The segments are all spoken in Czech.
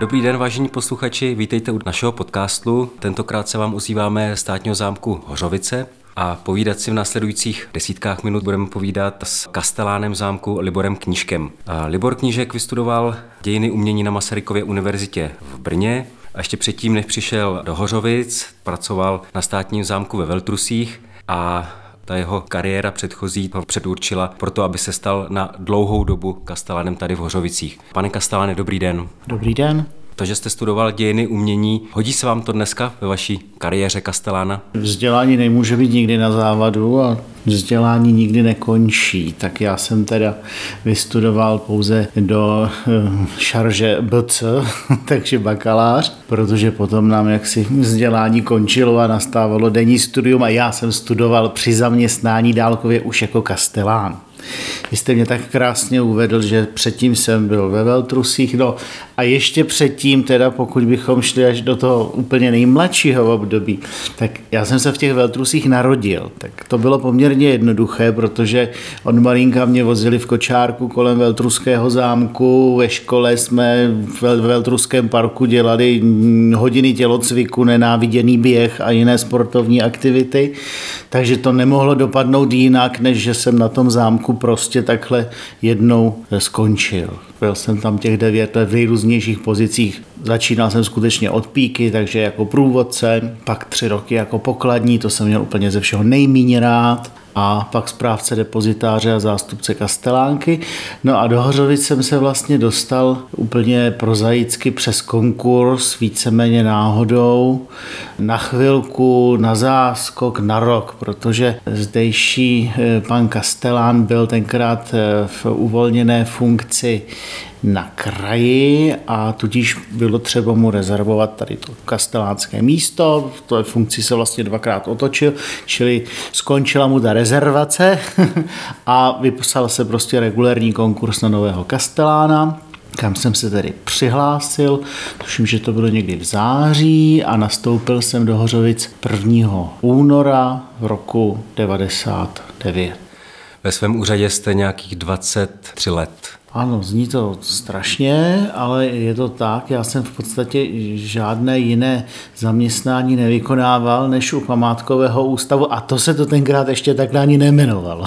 Dobrý den, vážení posluchači, vítejte u našeho podcastu. Tentokrát se vám ozýváme státního zámku Hořovice a povídat si v následujících desítkách minut budeme povídat s kastelánem zámku Liborem Knížkem. Libor Knížek vystudoval dějiny umění na Masarykově univerzitě v Brně a ještě předtím, než přišel do Hořovic, pracoval na státním zámku ve Veltrusích a ta jeho kariéra předchozí ho předurčila proto, aby se stal na dlouhou dobu kastelánem tady v Hořovicích. Pane kasteláne, dobrý den. Dobrý den. To, že jste studoval dějiny umění, hodí se vám to dneska ve vaší kariéře kastelána? Vzdělání nemůže být nikdy na závadu a vzdělání nikdy nekončí. Tak já jsem teda vystudoval pouze do eh, šarže BC, takže bakalář, protože potom nám jaksi vzdělání končilo a nastávalo denní studium a já jsem studoval při zaměstnání dálkově už jako kastelán. Vy jste mě tak krásně uvedl, že předtím jsem byl ve Veltrusích, no a ještě předtím, teda pokud bychom šli až do toho úplně nejmladšího období, tak já jsem se v těch Veltrusích narodil. Tak to bylo poměrně jednoduché, protože od malinka mě vozili v kočárku kolem Veltruského zámku, ve škole jsme v Veltruském parku dělali hodiny tělocviku, nenáviděný běh a jiné sportovní aktivity, takže to nemohlo dopadnout jinak, než že jsem na tom zámku prostě takhle jednou skončil. Byl jsem tam těch devět let v nejrůznějších pozicích. Začínal jsem skutečně od píky, takže jako průvodce, pak tři roky jako pokladní, to jsem měl úplně ze všeho nejméně rád a pak správce depozitáře a zástupce kastelánky. No a do Hořovic jsem se vlastně dostal úplně prozaicky přes konkurs, víceméně náhodou, na chvilku, na záskok, na rok, protože zdejší eh, pan Kastelán byl tenkrát eh, v uvolněné funkci na kraji a tudíž bylo třeba mu rezervovat tady to kastelánské místo. V té funkci se vlastně dvakrát otočil, čili skončila mu ta rezervace a vypsal se prostě regulární konkurs na nového kastelána kam jsem se tedy přihlásil, tuším, že to bylo někdy v září a nastoupil jsem do Hořovic 1. února v roku 99. Ve svém úřadě jste nějakých 23 let. Ano, zní to strašně, ale je to tak. Já jsem v podstatě žádné jiné zaměstnání nevykonával než u památkového ústavu a to se to tenkrát ještě takhle ani nemenovalo.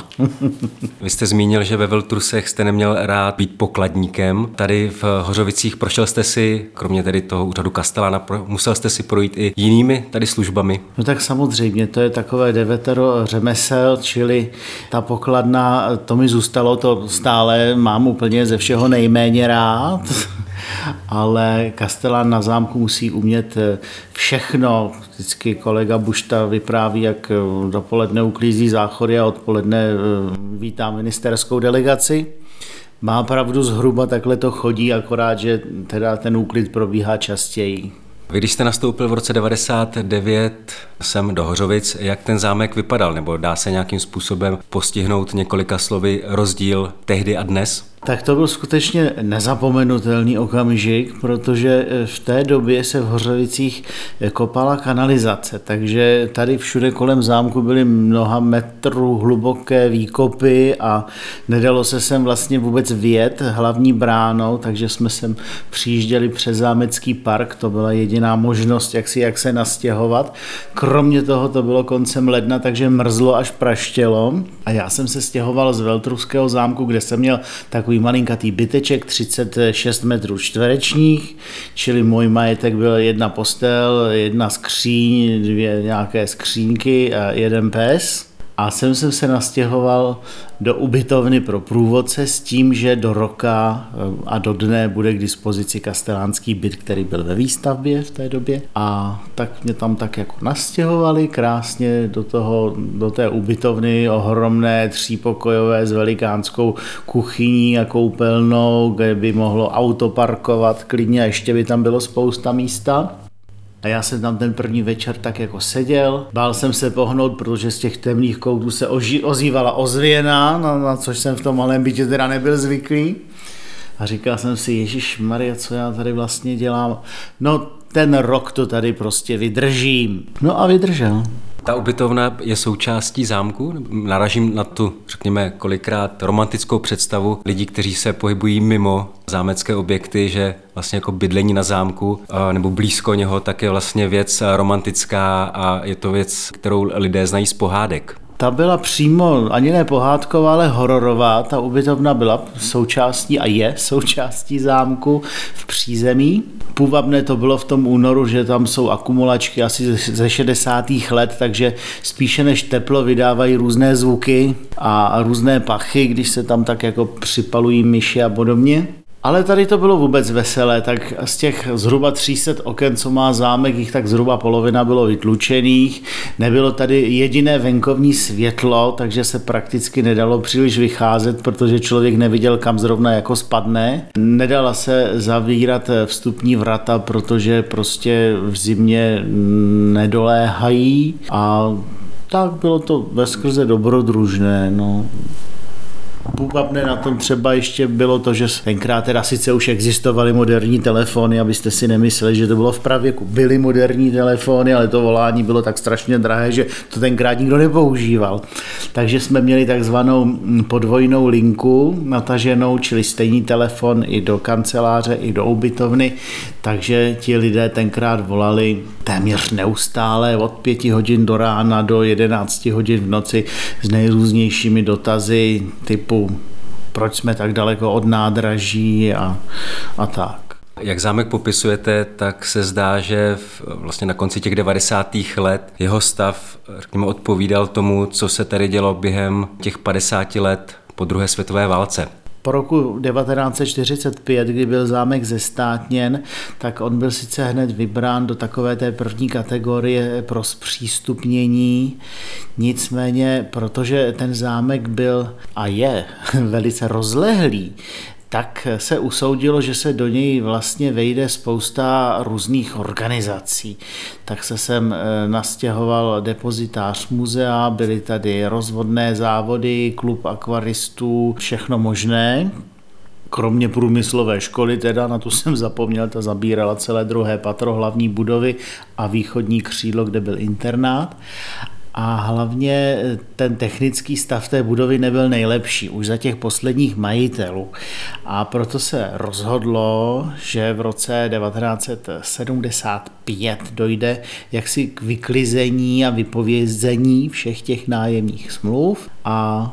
Vy jste zmínil, že ve Veltrusech jste neměl rád být pokladníkem. Tady v Hořovicích prošel jste si, kromě tedy toho úřadu Kastelana, musel jste si projít i jinými tady službami? No tak samozřejmě, to je takové devetero řemesel, čili ta pokladna, to mi zůstalo, to stále mám úplně úplně ze všeho nejméně rád, ale Kastelán na zámku musí umět eh, všechno. Vždycky kolega Bušta vypráví, jak eh, dopoledne uklízí záchody a odpoledne eh, vítá ministerskou delegaci. Má pravdu, zhruba takhle to chodí, akorát, že teda ten úklid probíhá častěji. Vy, když jste nastoupil v roce 99 sem do Hořovic, jak ten zámek vypadal? Nebo dá se nějakým způsobem postihnout několika slovy rozdíl tehdy a dnes? Tak to byl skutečně nezapomenutelný okamžik, protože eh, v té době se v Hořovicích eh, kopala kanalizace, takže tady všude kolem zámku byly mnoha metrů hluboké výkopy a nedalo se sem vlastně vůbec vjet hlavní bránou, takže jsme sem přijížděli přes zámecký park, to byla jediná možnost, jak si jak se nastěhovat. Kromě toho to bylo koncem ledna, takže mrzlo až praštělo a já jsem se stěhoval z Veltruského zámku, kde jsem měl tak takový malinkatý byteček, 36 metrů čtverečních, čili můj majetek byl jedna postel, jedna skříň, dvě nějaké skřínky a jeden pes. A sem jsem se nastěhoval do ubytovny pro průvodce s tím, že do roka eh, a do dne bude k dispozici kastelánský byt, který byl ve výstavbě v té době. A tak mě tam tak jako nastěhovali krásně do, toho, do té ubytovny ohromné třípokojové s velikánskou kuchyní a koupelnou, kde by mohlo auto parkovat klidně a ještě by tam bylo spousta místa. A já jsem tam ten první večer tak jako seděl, bál jsem se pohnout, protože z těch temných koutů se oži, ozývala ozvěna, na, na což jsem v tom malém bytě teda nebyl zvyklý. A říkal jsem si, Ježíš Maria, co já tady vlastně dělám? No ten rok to tady prostě vydržím. No a vydržel. Ta ubytovna je součástí zámku? Naražím na tu, řekněme, kolikrát romantickou představu lidí, kteří se pohybují mimo zámecké objekty, že vlastně jako bydlení na zámku nebo blízko něho, tak je vlastně věc romantická a je to věc, kterou lidé znají z pohádek. Ta byla přímo ani ne pohádková, ale hororová. Ta ubytovna byla součástí a je součástí zámku v přízemí. Půvabné to bylo v tom únoru, že tam jsou akumulačky asi ze 60. let, takže spíše než teplo vydávají různé zvuky a různé pachy, když se tam tak jako připalují myši a podobně. Ale tady to bylo vůbec veselé, tak z těch zhruba 300 oken, co má zámek, jich tak zhruba polovina bylo vytlučených. Nebylo tady jediné venkovní světlo, takže se prakticky nedalo příliš vycházet, protože člověk neviděl, kam zrovna jako spadne. Nedala se zavírat vstupní vrata, protože prostě v zimě nedoléhají a tak bylo to ve skrze dobrodružné. No. Půvabné na tom třeba ještě bylo to, že tenkrát teda sice už existovaly moderní telefony, abyste si nemysleli, že to bylo v pravěku. Byly moderní telefony, ale to volání bylo tak strašně drahé, že to tenkrát nikdo nepoužíval. Takže jsme měli takzvanou podvojnou linku nataženou, čili stejný telefon i do kanceláře, i do ubytovny, takže ti lidé tenkrát volali téměř neustále od pěti hodin do rána do 11 hodin v noci s nejrůznějšími dotazy typu proč jsme tak daleko od nádraží a, a tak. Jak zámek popisujete, tak se zdá, že v, vlastně na konci těch 90. let jeho stav řekněme, odpovídal tomu, co se tady dělo během těch 50 let po druhé světové válce. Po roku 1945, kdy byl zámek zestátněn, tak on byl sice hned vybrán do takové té první kategorie pro zpřístupnění, nicméně, protože ten zámek byl a je velice rozlehlý, tak se usoudilo, že se do něj vlastně vejde spousta různých organizací. Tak se sem eh, nastěhoval depozitář muzea, byly tady rozvodné závody, klub akvaristů, všechno možné. Kromě průmyslové školy, teda na tu jsem zapomněl, ta zabírala celé druhé patro hlavní budovy a východní křídlo, kde byl internát a hlavně ten technický stav té budovy nebyl nejlepší už za těch posledních majitelů. A proto se rozhodlo, že v roce 1975 dojde jaksi k vyklizení a vypovězení všech těch nájemních smluv a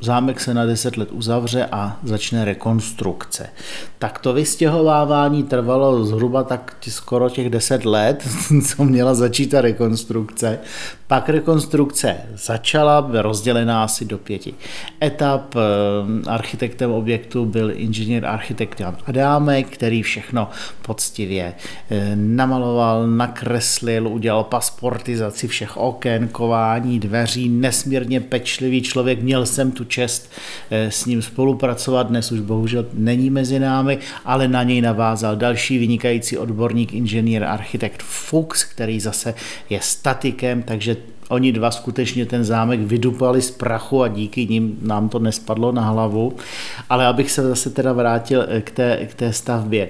zámek se na 10 let uzavře a začne rekonstrukce. Tak to vystěhovávání trvalo zhruba tak skoro těch 10 let, co měla začít ta rekonstrukce. Pak rekonstrukce začala, rozdělená asi do pěti etap. Eh, architektem objektu byl inženýr architekt Jan Adámek, který všechno poctivě eh, namaloval, nakreslil, udělal pasportizaci všech oken, kování, dveří, nesmírně pečlivý člověk, měl jsem tu čest eh, s ním spolupracovat, dnes už bohužel není mezi námi, ale na něj navázal další vynikající odborník, inženýr architekt Fuchs, který zase je statikem, takže Oni dva skutečně ten zámek vydupali z prachu a díky nim nám to nespadlo na hlavu. Ale abych se zase teda vrátil eh, k té, k té stavbě.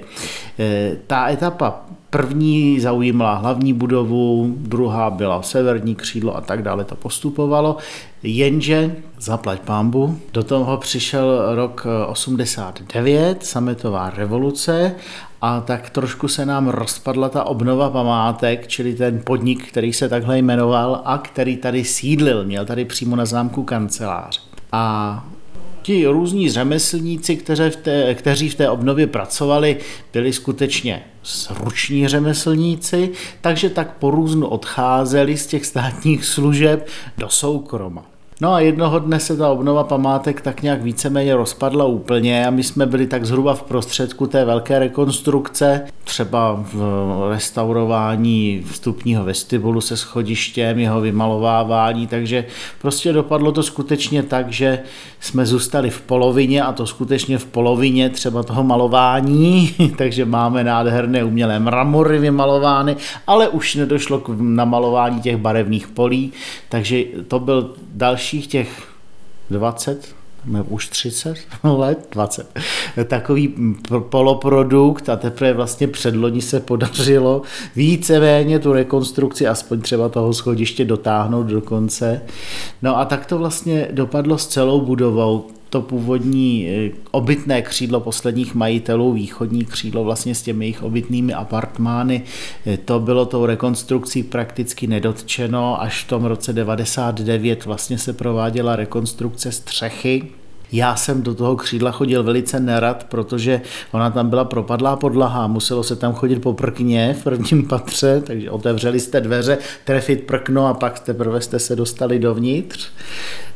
Eh, ta etapa První zaujímala hlavní budovu, druhá byla severní křídlo a tak dále to postupovalo. Jenže, zaplať pámbu, do toho přišel rok 89, sametová revoluce a tak trošku se nám rozpadla ta obnova památek, čili ten podnik, který se takhle jmenoval a který tady sídlil, měl tady přímo na zámku kancelář. A ti různí řemeslníci, kteří v té, kteří v té obnově pracovali, byli skutečně ruční řemeslníci, takže tak po různu odcházeli z těch státních služeb do soukroma. No a jednoho dne se ta obnova památek tak nějak víceméně rozpadla úplně a my jsme byli tak zhruba v prostředku té velké rekonstrukce, třeba v restaurování vstupního vestibulu se schodištěm, jeho vymalovávání, takže prostě dopadlo to skutečně tak, že jsme zůstali v polovině a to skutečně v polovině třeba toho malování, takže máme nádherné umělé mramory vymalovány, ale už nedošlo k namalování těch barevných polí, takže to byl dalších těch 20 už 30 let, 20, takový poloprodukt a teprve vlastně předloni se podařilo víceméně tu rekonstrukci, aspoň třeba toho schodiště dotáhnout do konce. No a tak to vlastně dopadlo s celou budovou to původní eh, obytné křídlo posledních majitelů, východní křídlo vlastně s těmi jejich obytnými apartmány, eh, to bylo tou rekonstrukcí prakticky nedotčeno, až v tom roce 99 vlastně se prováděla rekonstrukce střechy, já jsem do toho křídla chodil velice nerad, protože ona tam byla propadlá podlaha, muselo se tam chodit po prkně v prvním patře, takže otevřeli jste dveře, trefit prkno a pak teprve jste se dostali dovnitř.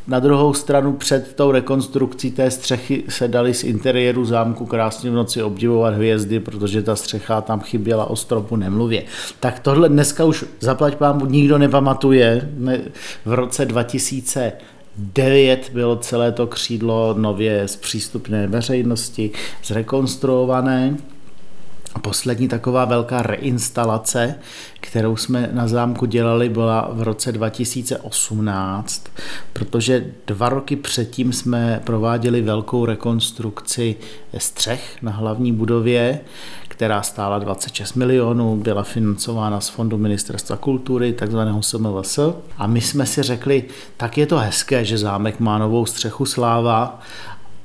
Na druhou stranu před tou rekonstrukcí té střechy se dali z interiéru zámku krásně v noci obdivovat hvězdy, protože ta střecha tam chyběla o stropu nemluvě. Tak tohle dneska už zaplať pámu nikdo nepamatuje. V roce 2000 Devět bylo celé to křídlo nově zpřístupné veřejnosti, zrekonstruované. Poslední taková velká reinstalace, kterou jsme na zámku dělali, byla v roce 2018, protože dva roky předtím jsme prováděli velkou rekonstrukci střech na hlavní budově, která stála 26 milionů, byla financována z Fondu Ministerstva kultury, takzvaného SMVS. A my jsme si řekli, tak je to hezké, že zámek má novou střechu sláva,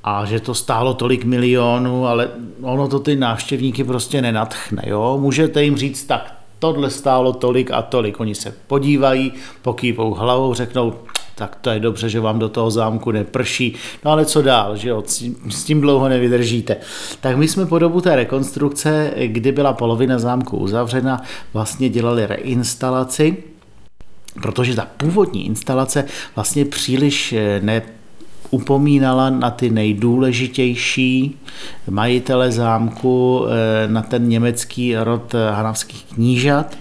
a že to stálo tolik milionů, ale ono to ty návštěvníky prostě nenatchne. Jo? Můžete jim říct, tak tohle stálo tolik a tolik. Oni se podívají, pokývou hlavou, řeknou, tak to je dobře, že vám do toho zámku neprší. No ale co dál, že jo, s tím dlouho nevydržíte. Tak my jsme po dobu té rekonstrukce, kdy byla polovina zámku uzavřena, vlastně dělali reinstalaci, protože ta původní instalace vlastně příliš eh, ne upomínala na ty nejdůležitější majitele zámku, eh, na ten německý rod hanavských knížat,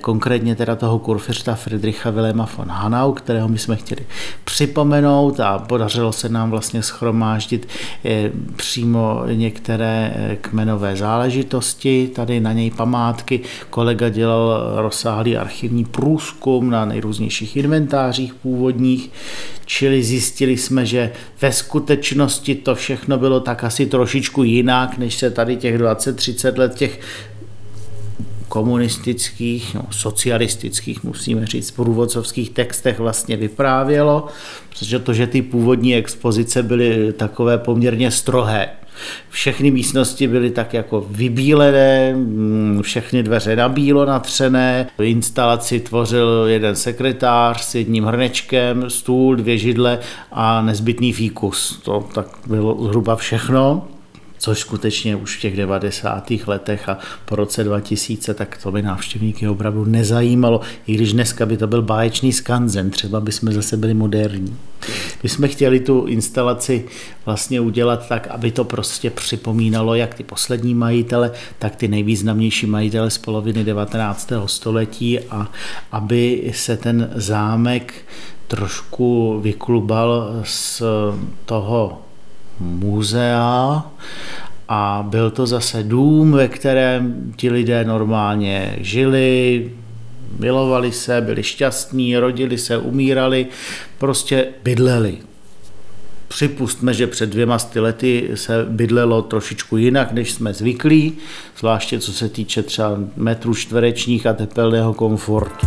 konkrétně teda toho kurfiřta Friedricha Wilhelma von Hanau, kterého my jsme chtěli připomenout a podařilo se nám vlastně schromáždit eh, přímo některé kmenové záležitosti, tady na něj památky. Kolega dělal rozsáhlý archivní průzkum na nejrůznějších inventářích původních, čili zjistili jsme, že ve skutečnosti to všechno bylo tak asi trošičku jinak, než se tady těch 20-30 let těch komunistických, no, socialistických, musíme říct, průvodcovských textech vlastně vyprávělo, protože to, že ty původní expozice byly takové poměrně strohé, všechny místnosti byly tak jako vybílené, mm, všechny dveře na bílo natřené, instalaci tvořil jeden sekretář s jedním hrnečkem, stůl, dvě židle a nezbytný fíkus. To tak bylo zhruba všechno což skutečně už v těch 90. letech a po roce 2000, tak to by návštěvníky opravdu nezajímalo, i když dneska by to byl báječný skanzen, třeba by jsme zase byli moderní. My jsme chtěli tu instalaci vlastně udělat tak, aby to prostě připomínalo jak ty poslední majitele, tak ty nejvýznamnější majitele z poloviny 19. století a aby se ten zámek trošku vyklubal z toho muzea a byl to zase dům, ve kterém ti lidé normálně žili, milovali se, byli šťastní, rodili se, umírali, prostě bydleli. Připustme, že před dvěma lety se bydlelo trošičku jinak, než jsme zvyklí, zvláště co se týče třeba metrů čtverečních a tepelného komfortu.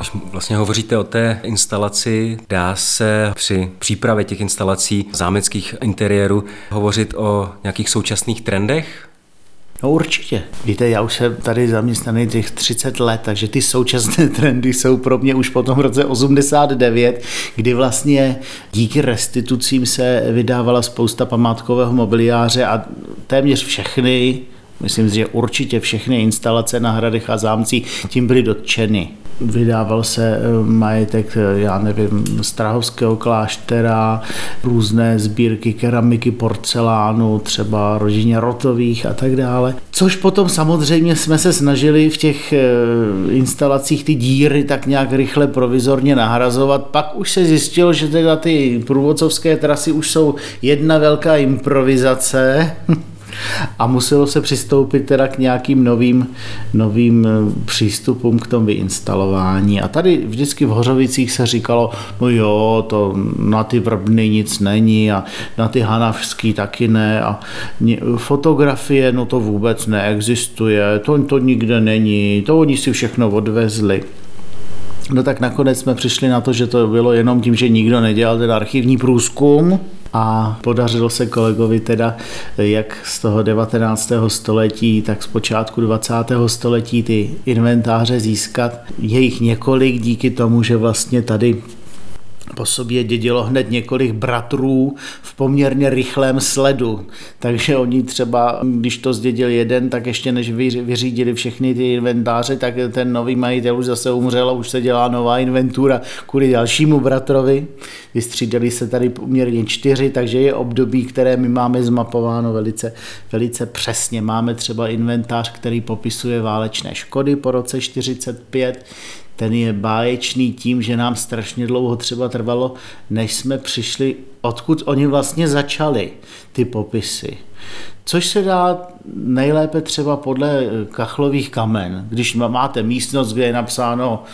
Když vlastně hovoříte o té instalaci, dá se při přípravě těch instalací zámeckých interiérů hovořit o nějakých současných trendech? No určitě. Víte, já už jsem tady zaměstnaný těch 30 let, takže ty současné trendy jsou pro mě už po tom roce 89, kdy vlastně díky restitucím se vydávala spousta památkového mobiliáře a téměř všechny Myslím že určitě všechny instalace na hradech a zámcích tím byly dotčeny vydával se eh, majetek, eh, já nevím, Strahovského kláštera, různé sbírky keramiky, porcelánu, třeba rodině Rotových a tak dále. Což potom samozřejmě jsme se snažili v těch eh, instalacích ty díry tak nějak rychle provizorně nahrazovat. Pak už se zjistilo, že teda ty průvodcovské trasy už jsou jedna velká improvizace, A muselo se přistoupit teda k nějakým novým, novým eh, přístupům k tomu vyinstalování. A tady vždycky v Hořovicích se říkalo, no jo, to na ty vrbny nic není a na ty hanavský taky ne a fotografie, no to vůbec neexistuje, to, to nikde není, to oni si všechno odvezli. No tak nakonec jsme přišli na to, že to bylo jenom tím, že nikdo nedělal ten archivní průzkum, a podařilo se kolegovi teda jak z toho 19. století, tak z počátku 20. století ty inventáře získat. Je jich několik díky tomu, že vlastně tady po sobě dědilo hned několik bratrů v poměrně rychlém sledu. Takže oni třeba, když to zdědil jeden, tak ještě než vyřídili všechny ty inventáře, tak ten nový majitel už zase umřel a už se dělá nová inventura kvůli dalšímu bratrovi. Vystřídali se tady poměrně čtyři, takže je období, které my máme zmapováno velice, velice přesně. Máme třeba inventář, který popisuje válečné škody po roce 45, ten je báječný tím, že nám strašně dlouho třeba trvalo, než jsme přišli, odkud oni vlastně začali, ty popisy. Což se dá nejlépe třeba podle kachlových kamen. Když máte místnost, kde je napsáno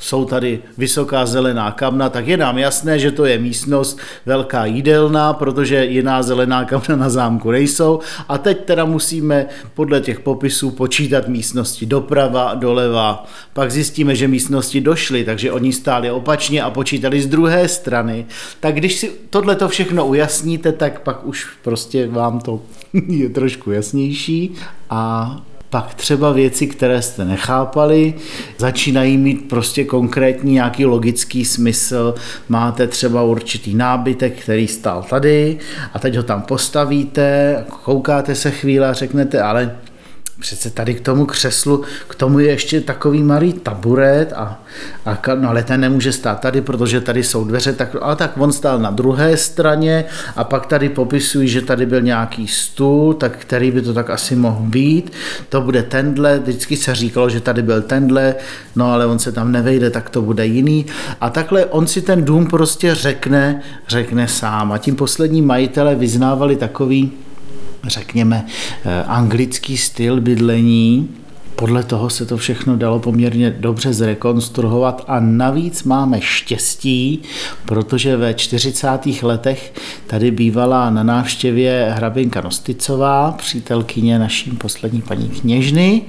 jsou tady vysoká zelená kamna, tak je nám jasné, že to je místnost velká jídelná, protože jiná zelená kamna na zámku nejsou. A teď teda musíme podle těch popisů počítat místnosti doprava, doleva. Pak zjistíme, že místnosti došly, takže oni stáli opačně a počítali z druhé strany. Tak když si tohle to všechno ujasníte, tak pak už prostě vám to je trošku jasnější a pak třeba věci, které jste nechápali, začínají mít prostě konkrétní nějaký logický smysl. Máte třeba určitý nábytek, který stál tady a teď ho tam postavíte, koukáte se chvíle a řeknete, ale přece tady k tomu křeslu, k tomu je ještě takový malý taburet a, a no ale ten nemůže stát tady, protože tady jsou dveře, tak, ale tak on stál na druhé straně a pak tady popisují, že tady byl nějaký stůl, tak který by to tak asi mohl být, to bude tenhle, vždycky se říkalo, že tady byl tenhle, no ale on se tam nevejde, tak to bude jiný. A takhle on si ten dům prostě řekne, řekne sám. A tím poslední majitele vyznávali takový řekněme, eh, anglický styl bydlení. Podle toho se to všechno dalo poměrně dobře zrekonstruovat a navíc máme štěstí, protože ve 40. letech tady bývala na návštěvě hrabinka Nosticová, přítelkyně naší poslední paní kněžny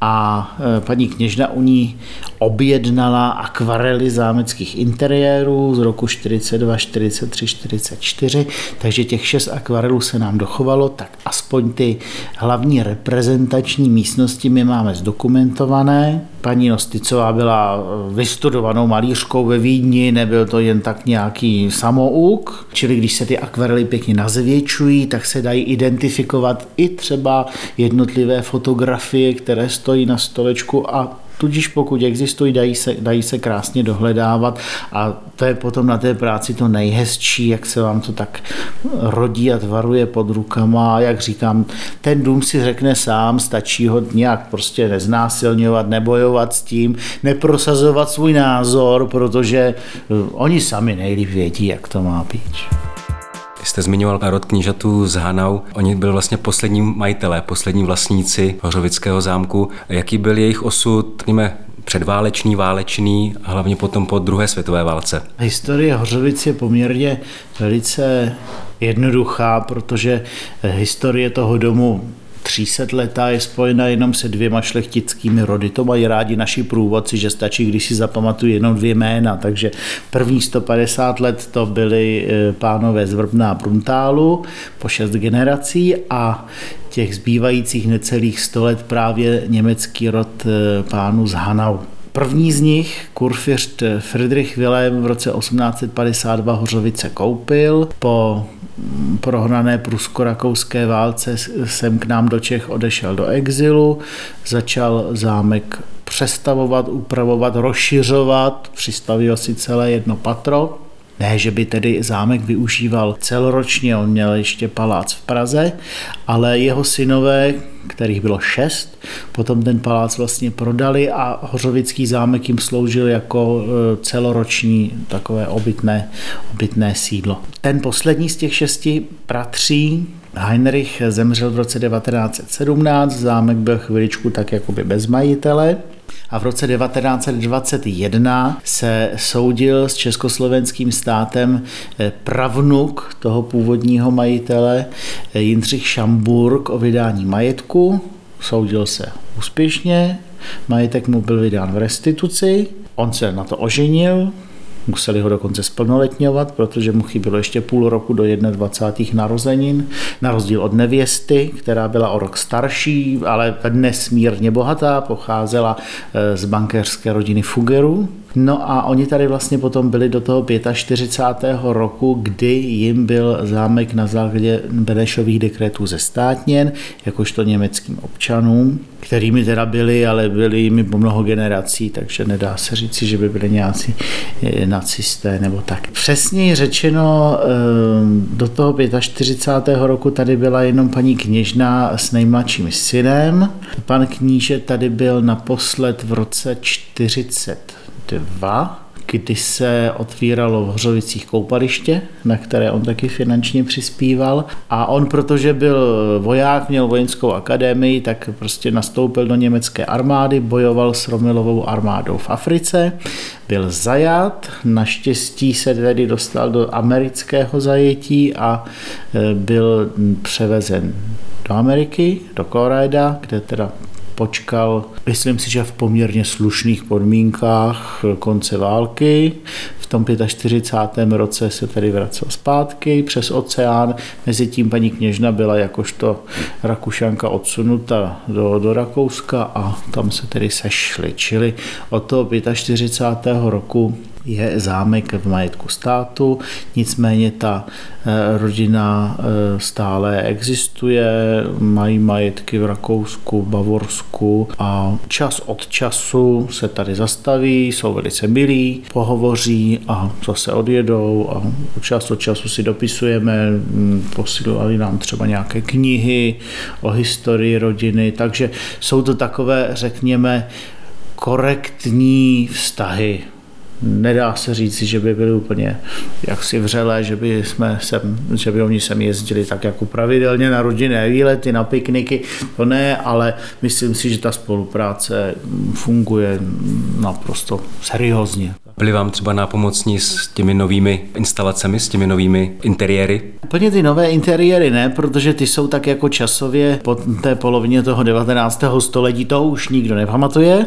a e, paní kněžna u ní objednala akvarely zámeckých interiérů z roku 42, 43, 44, takže těch šest akvarelů se nám dochovalo, tak aspoň ty hlavní reprezentační místnosti my máme zdokumentované. Paní Nosticová byla vystudovanou malířkou ve Vídni, nebyl to jen tak nějaký samouk, čili když se ty akvarely pěkně nazvětšují, tak se dají identifikovat i třeba jednotlivé fotografie, které stojí na stolečku a Tudíž pokud existují, dají se, dají se krásně dohledávat a to je potom na té práci to nejhezčí, jak se vám to tak rodí a tvaruje pod rukama. A jak říkám, ten dům si řekne sám, stačí ho nějak prostě neznásilňovat, nebojovat s tím, neprosazovat svůj názor, protože eh, oni sami nejlíp vědí, jak to má být. Jste zmiňoval rod knížatů z Hanau. Oni byli vlastně poslední majitelé, poslední vlastníci Hořovického zámku. Jaký byl jejich osud, řekněme, předválečný, válečný, hlavně potom po druhé světové válce? Historie Hořovic je poměrně velice jednoduchá, protože historie toho domu 300 letá je spojena jenom se dvěma šlechtickými rody. To mají rádi naši průvodci, že stačí, když si zapamatují jenom dvě jména. Takže první 150 let to byli e, pánové z Vrbná Bruntálu po šest generací a těch zbývajících necelých 100 let právě německý rod e, pánů z Hanau. První z nich, kurfiřt Friedrich Wilhelm v roce 1852 Hořovice koupil. Po prohrané prusko-rakouské válce sem k nám do Čech odešel do exilu, začal zámek přestavovat, upravovat, rozšiřovat, přistavil si celé jedno patro. Ne, že by tedy zámek využíval celoročně, on měl ještě palác v Praze, ale jeho synové, kterých bylo šest, potom ten palác vlastně prodali a Hořovický zámek jim sloužil jako e, celoroční takové obytné, obytné sídlo. Ten poslední z těch šesti bratří Heinrich zemřel v roce 1917, zámek byl chviličku tak jakoby bez majitele a v roce 1921 se soudil s československým státem eh, pravnuk toho původního majitele eh, Jindřich Šamburg o vydání majetku. Soudil se úspěšně, majetek mu byl vydán v restituci, on se na to oženil, Museli ho dokonce splnoletňovat, protože mu chybělo ještě půl roku do 21. narozenin, na rozdíl od nevěsty, která byla o rok starší, ale nesmírně bohatá, pocházela eh, z bankéřské rodiny Fugeru. No a oni tady vlastně potom byli do toho 45. roku, kdy jim byl zámek na základě Benešových dekretů zestátněn, jakožto německým občanům, kterými teda byli, ale byli jimi po mnoho generací, takže nedá se říci, že by byli nějací eh, nacisté nebo tak. Přesněji řečeno, eh, do toho 45. roku tady byla jenom paní kněžna s nejmladším synem. Pan kníže tady byl naposled v roce 40 2, kdy se otvíralo v Hřovicích koupaliště, na které on taky finančně přispíval. A on, protože byl voják, měl vojenskou akademii, tak prostě nastoupil do německé armády, bojoval s Romilovou armádou v Africe, byl zajat, naštěstí se tedy dostal do amerického zajetí a e, byl převezen do Ameriky, do Colorada, kde teda počkal, myslím si, že v poměrně slušných podmínkách konce války. V tom 45. roce se tedy vracel zpátky přes oceán. Mezitím paní kněžna byla jakožto Rakušanka odsunuta do, do Rakouska a tam se tedy sešli. Čili od toho 45. roku je zámek v majetku státu, nicméně ta eh, rodina eh, stále existuje, mají majetky v Rakousku, Bavorsku a čas od času se tady zastaví, jsou velice milí, pohovoří a zase odjedou a čas od času si dopisujeme, hm, posílali nám třeba nějaké knihy o historii rodiny, takže jsou to takové, řekněme, korektní vztahy nedá se říct, že by byly úplně jaksi vřelé, že by, jsme sem, že by oni sem jezdili tak jako pravidelně na rodinné výlety, na pikniky, to ne, ale myslím si, že ta spolupráce funguje naprosto seriózně. Byli vám třeba nápomocní s těmi novými instalacemi, s těmi novými interiéry? Úplně ty nové interiéry ne, protože ty jsou tak jako časově po té polovině toho 19. století, to už nikdo nepamatuje,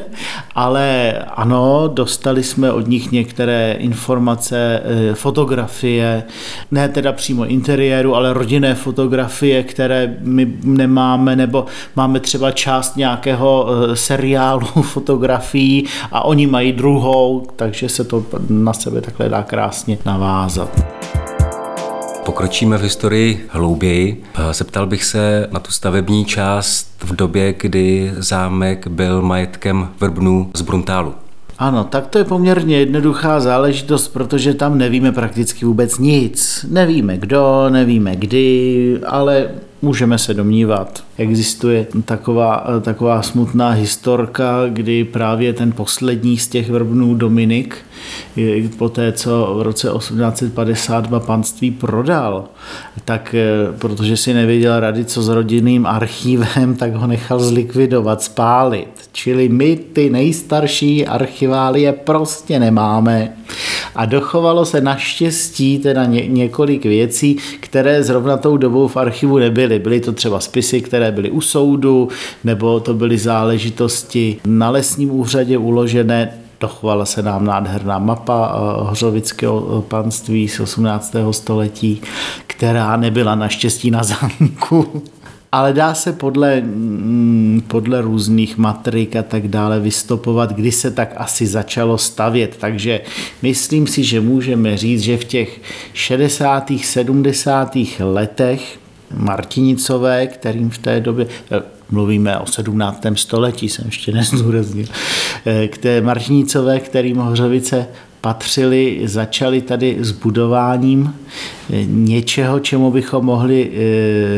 ale ano, dostali jsme od nich některé informace, eh, fotografie, ne teda přímo interiéru, ale rodinné fotografie, které my nemáme, nebo máme třeba část nějakého eh, seriálu fotografií a oni mají druhou, takže se to na sebe takhle dá krásně navázat. Pokročíme v historii hlouběji. Zeptal bych se na tu stavební část v době, kdy zámek byl majetkem Vrbnů z Bruntálu. Ano, tak to je poměrně jednoduchá záležitost, protože tam nevíme prakticky vůbec nic. Nevíme kdo, nevíme kdy, ale můžeme se domnívat. Existuje taková, taková smutná historka, kdy právě ten poslední z těch vrbnů Dominik, po té, co v roce 1852 panství prodal, tak eh, protože si nevěděl rady, co s rodinným archívem, tak ho nechal zlikvidovat, spálit. Čili my ty nejstarší archiválie prostě nemáme. A dochovalo se naštěstí teda ně, několik věcí, které zrovna tou dobou v archivu nebyly. Byly to třeba spisy, které byly u soudu, nebo to byly záležitosti na lesním úřadě uložené Dochovala se nám nádherná mapa eh, Hřovického panství z 18. století, která nebyla naštěstí na zámku. Ale dá se podle, mm, podle různých matrik a tak dále vystopovat, kdy se tak asi začalo stavět. Takže myslím si, že můžeme říct, že v těch 60. 70. letech Martinicové, kterým v té době, eh, mluvíme o 17. století, jsem ještě nezdůraznil, eh, k té Martinicové, kterým Hořovice patřili, začali tady s budováním eh, něčeho, čemu bychom mohli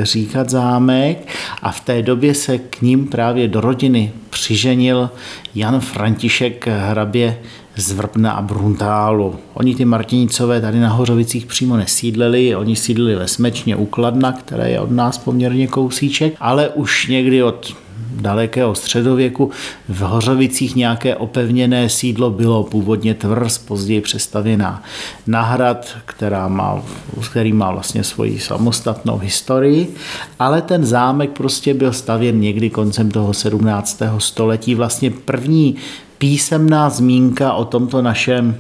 říkat zámek a v té době se k ním právě do rodiny přiženil Jan František hrabě z Vrbna a Bruntálu. Oni ty Martinicové tady na Hořovicích přímo nesídleli, oni sídlili ve Smečně u Kladna, které je od nás poměrně kousíček, ale už někdy od dalekého středověku. V Hořovicích nějaké opevněné sídlo bylo původně tvrz, později přestavěná na hrad, která má, který má vlastně svoji samostatnou historii, ale ten zámek prostě byl stavěn někdy koncem toho 17. století. Vlastně první písemná zmínka o tomto našem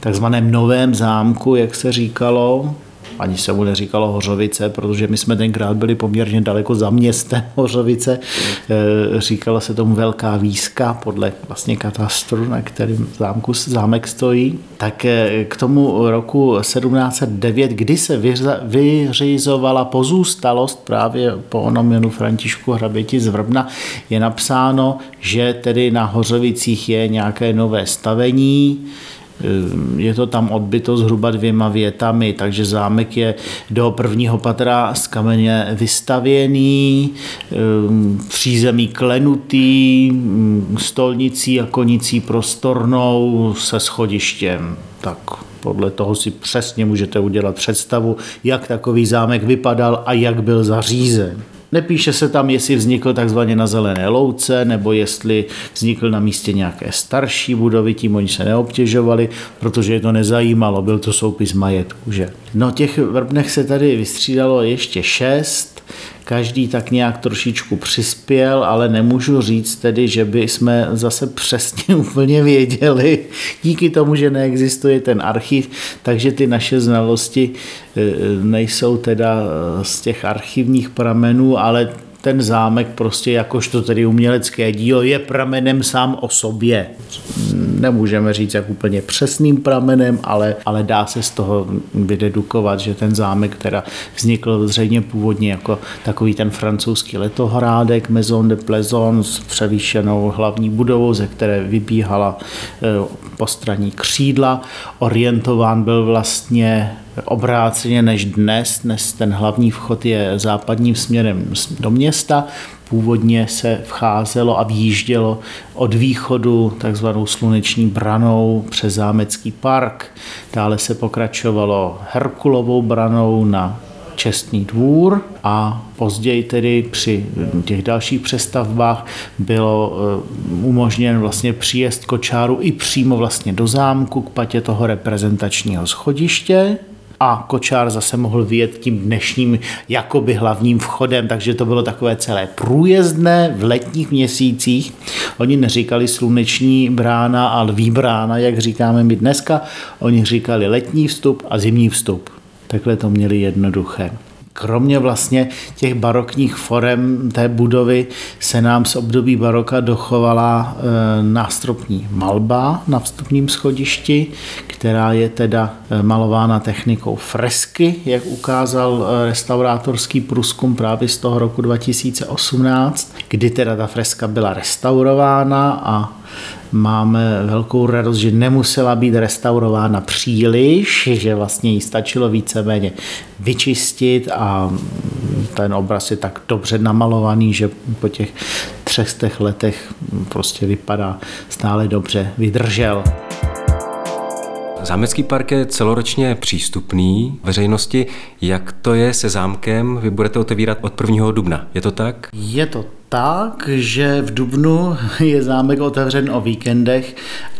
takzvaném novém zámku, jak se říkalo, ani se mu neříkalo Hořovice, protože my jsme tenkrát byli poměrně daleko za městem Hořovice. Eh, říkalo se tomu Velká výzka podle vlastně katastru, na kterým zámku zámek stojí. Tak eh, k tomu roku 1709, kdy se vyřizovala pozůstalost právě po onom jenu Františku Hraběti z Vrbna, je napsáno, že tedy na Hořovicích je nějaké nové stavení, je to tam odbyto zhruba dvěma větami, takže zámek je do prvního patra z kameně vystavěný, přízemí klenutý, stolnicí a konicí prostornou se schodištěm. Tak podle toho si přesně můžete udělat představu, jak takový zámek vypadal a jak byl zařízen. Nepíše se tam, jestli vznikl takzvaně na zelené louce, nebo jestli vznikl na místě nějaké starší budovy, tím oni se neobtěžovali, protože je to nezajímalo, byl to soupis majetku. Že? No těch vrbnech se tady vystřídalo ještě šest, každý tak nějak trošičku přispěl, ale nemůžu říct tedy, že by jsme zase přesně úplně věděli, díky tomu, že neexistuje ten archiv, takže ty naše znalosti e, nejsou teda z těch archivních pramenů, ale ten zámek prostě jakožto tedy umělecké dílo je pramenem sám o sobě. Nemůžeme říct jak úplně přesným pramenem, ale, ale dá se z toho vydedukovat, že ten zámek teda vznikl zřejmě původně jako takový ten francouzský letohrádek Maison de Plaisance s převýšenou hlavní budovou, ze které vybíhala eh, postraní křídla. Orientován byl vlastně obráceně než dnes. Dnes ten hlavní vchod je západním směrem do města. Původně se vcházelo a výjíždělo od východu takzvanou sluneční branou přes zámecký park. Dále se pokračovalo Herkulovou branou na čestný dvůr a později tedy při těch dalších přestavbách bylo eh, umožněn vlastně příjezd kočáru i přímo vlastně do zámku k patě toho reprezentačního schodiště a kočár zase mohl vyjet tím dnešním jakoby hlavním vchodem, takže to bylo takové celé průjezdné v letních měsících. Oni neříkali sluneční brána a lví brána, jak říkáme my dneska, oni říkali letní vstup a zimní vstup. Takhle to měli jednoduché. Kromě vlastně těch barokních forem té budovy se nám z období baroka dochovala e, nástropní malba na vstupním schodišti, která je teda e, malována technikou fresky, jak ukázal e, restaurátorský průzkum právě z toho roku 2018, kdy teda ta freska byla restaurována a máme velkou radost, že nemusela být restaurována příliš, že vlastně jí stačilo víceméně vyčistit a ten obraz je tak dobře namalovaný, že po těch třech letech prostě vypadá stále dobře, vydržel. Zámecký park je celoročně přístupný veřejnosti. Jak to je se zámkem? Vy budete otevírat od 1. dubna, je to tak? Je to tak, že v Dubnu je zámek otevřen o víkendech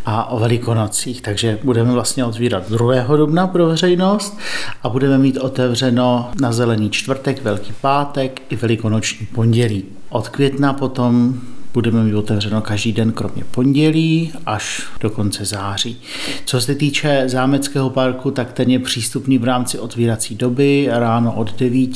a o velikonocích, takže budeme vlastně otvírat 2. dubna pro veřejnost a budeme mít otevřeno na zelený čtvrtek, velký pátek i velikonoční pondělí. Od května potom budeme mít otevřeno každý den, kromě pondělí, až do konce září. Co se týče zámeckého parku, tak ten je přístupný v rámci otvírací doby ráno od 9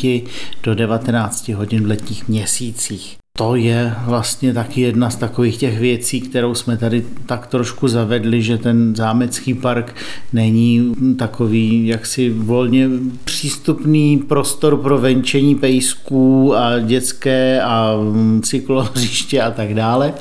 do 19 hodin v letních měsících. To je vlastně taky jedna z takových těch věcí, kterou jsme tady tak trošku zavedli, že ten zámecký park není takový jaksi volně přístupný prostor pro venčení pejsků a dětské a cyklohřiště a tak dále,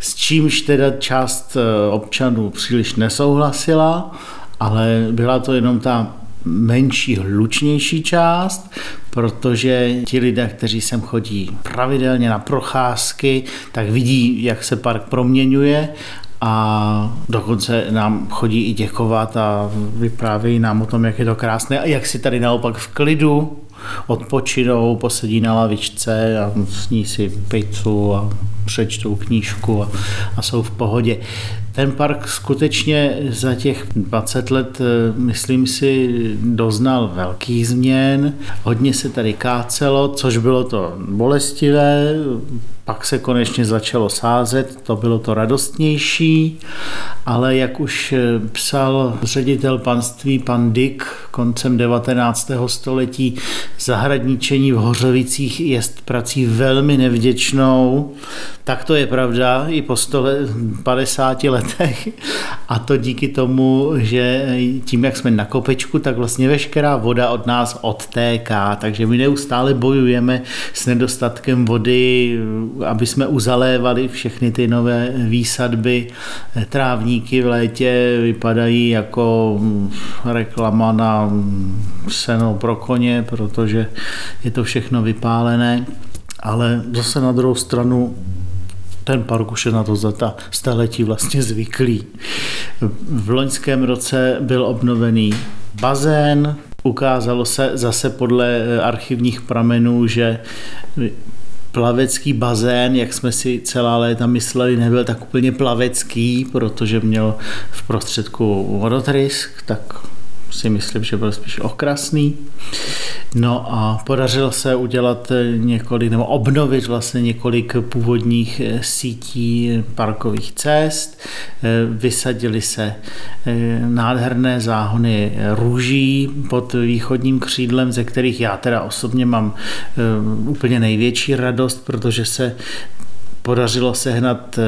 s čímž teda část eh, občanů příliš nesouhlasila, ale byla to jenom ta menší, hlučnější část, protože ti lidé, kteří sem chodí pravidelně na procházky, tak vidí, jak se park proměňuje a dokonce nám chodí i děkovat a vyprávějí nám o tom, jak je to krásné a jak si tady naopak v klidu odpočinou, posedí na lavičce a sní si pizzu a přečtou knížku a, a jsou v pohodě. Ten park skutečně za těch 20 let, eh, myslím si, doznal velkých změn. Hodně se tady kácelo, což bylo to bolestivé, pak se konečně začalo sázet, to bylo to radostnější, ale jak už eh, psal ředitel panství pan Dick koncem 19. století, zahradničení v Hořovicích je prací velmi nevděčnou, tak to je pravda i po 150 letech a to díky tomu, že tím, jak jsme na kopečku, tak vlastně veškerá voda od nás odtéká, takže my neustále bojujeme s nedostatkem vody, aby jsme uzalévali všechny ty nové výsadby. Trávníky v létě vypadají jako reklama na seno pro koně, protože je to všechno vypálené. Ale zase na druhou stranu ten park už je na to za ta staletí vlastně zvyklý. V loňském roce byl obnovený bazén, ukázalo se zase podle archivních pramenů, že plavecký bazén, jak jsme si celá léta mysleli, nebyl tak úplně plavecký, protože měl v prostředku vodotrysk, tak si myslím, že byl spíš okrasný. No a podařilo se udělat několik, nebo obnovit vlastně několik původních eh, sítí parkových cest. Eh, vysadili se eh, nádherné záhony růží pod východním křídlem, ze kterých já teda osobně mám úplně největší radost, protože se podařilo sehnat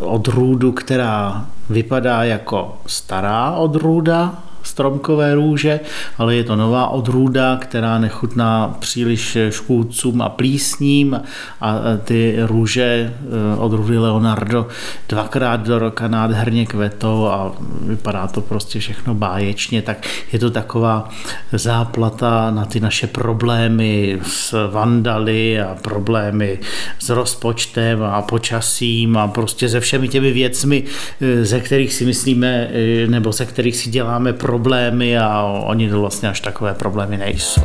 odrůdu, která vypadá jako stará odrůda, stromkové růže, ale je to nová odrůda, která nechutná příliš škůdcům a plísním a ty růže eh, odrůdy Leonardo dvakrát do roka nádherně kvetou a vypadá to prostě všechno báječně, tak je to taková záplata na ty naše problémy s vandaly a problémy s rozpočtem a počasím a prostě se všemi těmi věcmi, eh, ze kterých si myslíme, eh, nebo ze kterých si děláme pro problémy a oni to vlastně až takové problémy nejsou.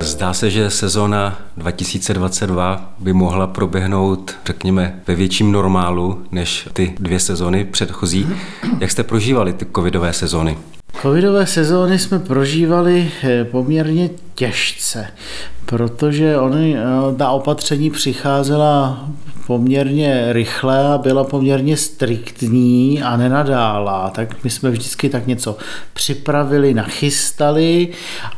Zdá se, že sezóna 2022 by mohla proběhnout, řekněme, ve větším normálu než ty dvě sezóny předchozí. Jak jste prožívali ty covidové sezóny? Covidové sezóny jsme prožívali eh, poměrně těžce, protože oni, eh, ta opatření přicházela poměrně rychle a byla poměrně striktní a nenadála. Tak my jsme vždycky tak něco připravili, nachystali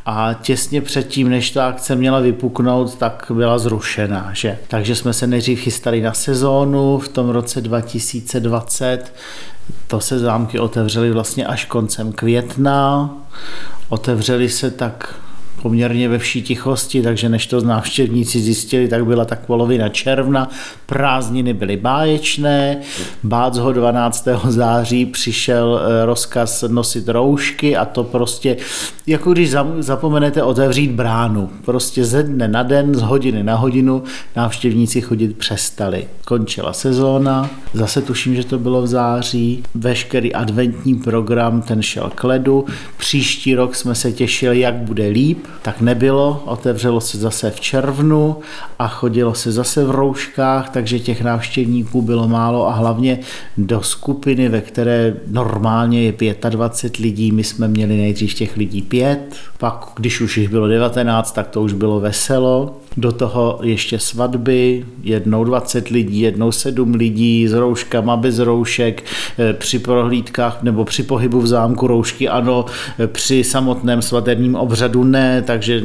a těsně předtím, než ta akce měla vypuknout, tak byla zrušena. Že? Takže jsme se nejdřív chystali na sezónu v tom roce 2020. To se zámky otevřely vlastně až koncem května. Otevřely se tak poměrně ve vší tichosti, takže než to návštěvníci zjistili, tak byla tak polovina června, prázdniny byly báječné, bácho 12. září přišel eh, rozkaz nosit roušky a to prostě, jako když zapomenete otevřít bránu, prostě ze dne na den, z hodiny na hodinu návštěvníci chodit přestali. Končila sezóna, zase tuším, že to bylo v září, veškerý adventní program, ten šel k ledu, příští rok jsme se těšili, jak bude líp, tak nebylo, otevřelo se zase v červnu a chodilo se zase v rouškách, takže těch návštěvníků bylo málo a hlavně do skupiny, ve které normálně je 25 lidí, my jsme měli nejdřív těch lidí pět, pak když už jich bylo 19, tak to už bylo veselo, do toho ještě svatby, jednou 20 lidí, jednou 7 lidí s rouškama, bez roušek, eh, při prohlídkách nebo při pohybu v zámku roušky ano, eh, při samotném svatebním obřadu ne, takže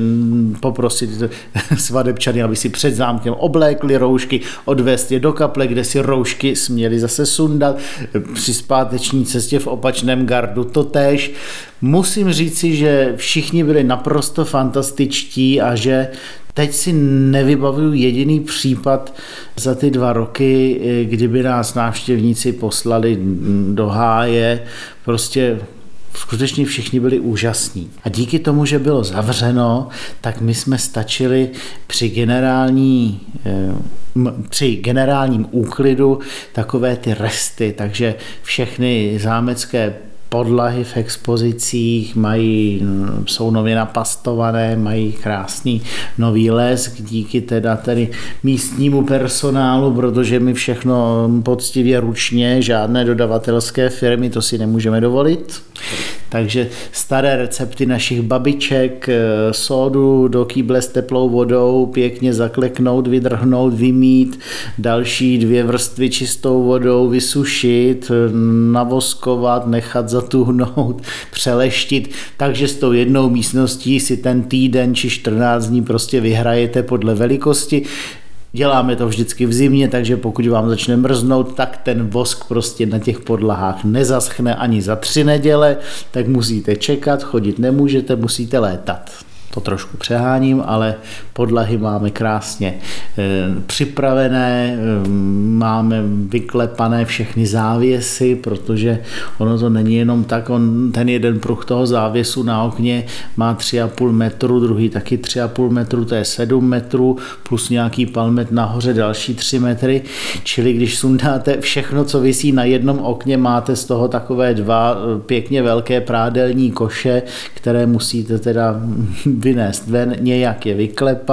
poprosit svadebčany, aby si před zámkem oblékli roušky, odvést je do kaple, kde si roušky směli zase sundat, eh, při zpáteční cestě v opačném gardu to tež. Musím říci, že všichni byli naprosto fantastičtí a že Teď si nevybavuju jediný případ za ty dva roky, kdyby nás návštěvníci poslali do háje. Prostě skutečně všichni byli úžasní. A díky tomu, že bylo zavřeno, tak my jsme stačili při generální eh, při generálním úklidu takové ty resty, takže všechny zámecké podlahy v expozicích, mají, jsou nově napastované, mají krásný nový les díky teda tedy místnímu personálu, protože my všechno poctivě ručně, žádné dodavatelské firmy, to si nemůžeme dovolit. Takže staré recepty našich babiček, eh, sódu do kýble s teplou vodou, pěkně zakleknout, vydrhnout, vymít, další dvě vrstvy čistou vodou, vysušit, navoskovat, nechat zatuhnout, přeleštit, takže s tou jednou místností si ten týden či 14 dní prostě vyhrajete podle velikosti. Děláme to vždycky v zimě, takže pokud vám začne mrznout, tak ten vosk prostě na těch podlahách nezaschne ani za tři neděle, tak musíte čekat, chodit nemůžete, musíte létat. To trošku přeháním, ale podlahy máme krásně eh, připravené, eh, máme vyklepané všechny závěsy, protože ono to není jenom tak, on, ten jeden pruh toho závěsu na okně má 3,5 metru, druhý taky 3,5 metru, to je 7 metrů, plus nějaký palmet nahoře další 3 metry, čili když sundáte všechno, co visí na jednom okně, máte z toho takové dva eh, pěkně velké prádelní koše, které musíte teda vynést ven, nějak je vyklepat,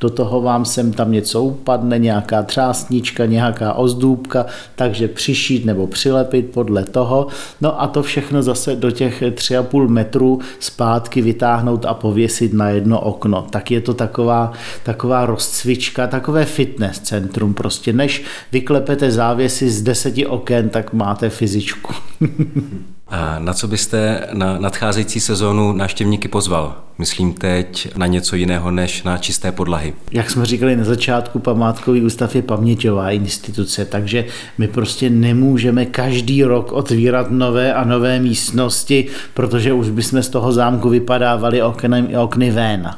do toho vám sem tam něco upadne, nějaká třásnička, nějaká ozdůbka, takže přišít nebo přilepit podle toho. No a to všechno zase do těch 3,5 metrů zpátky vytáhnout a pověsit na jedno okno. Tak je to taková, taková rozcvička, takové fitness centrum. Prostě než vyklepete závěsy z deseti oken, tak máte fyzičku. A na co byste na nadcházející sezónu návštěvníky pozval? Myslím teď na něco jiného než na čisté podlahy. Jak jsme říkali na začátku, památkový ústav je paměťová instituce, takže my prostě nemůžeme každý rok otvírat nové a nové místnosti, protože už bychom z toho zámku vypadávali okny, okny ven.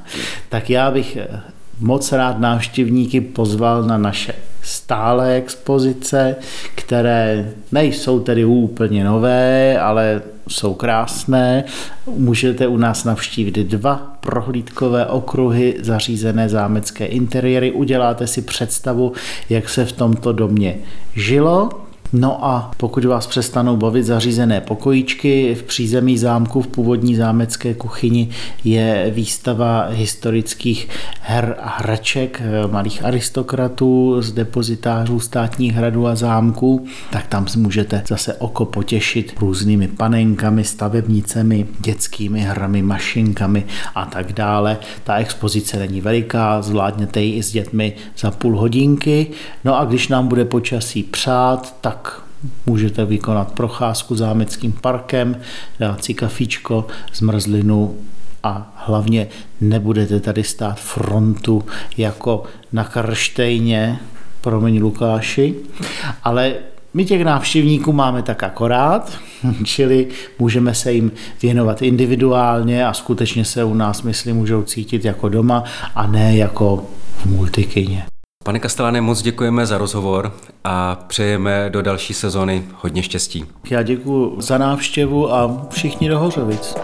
Tak já bych moc rád návštěvníky pozval na naše stále expozice, které nejsou tedy úplně nové, ale jsou krásné. Můžete u nás navštívit dva prohlídkové okruhy, zařízené zámecké interiéry. Uděláte si představu, jak se v tomto domě žilo, No a pokud vás přestanou bavit zařízené pokojíčky, v přízemí zámku v původní zámecké kuchyni je výstava historických her a hraček malých aristokratů z depozitářů státních hradů a zámků, tak tam můžete zase oko potěšit různými panenkami, stavebnicemi, dětskými hrami, mašinkami a tak dále. Ta expozice není veliká, zvládněte ji i s dětmi za půl hodinky. No a když nám bude počasí přát, tak můžete vykonat procházku zámeckým parkem, dát si kafičko, zmrzlinu a hlavně nebudete tady stát frontu jako na Karštejně, promiň Lukáši, ale my těch návštěvníků máme tak akorát, čili můžeme se jim věnovat individuálně a skutečně se u nás, myslím, můžou cítit jako doma a ne jako v multikyně. Pane Kasteláne, moc děkujeme za rozhovor a přejeme do další sezony hodně štěstí. Já děkuji za návštěvu a všichni do Hořovic.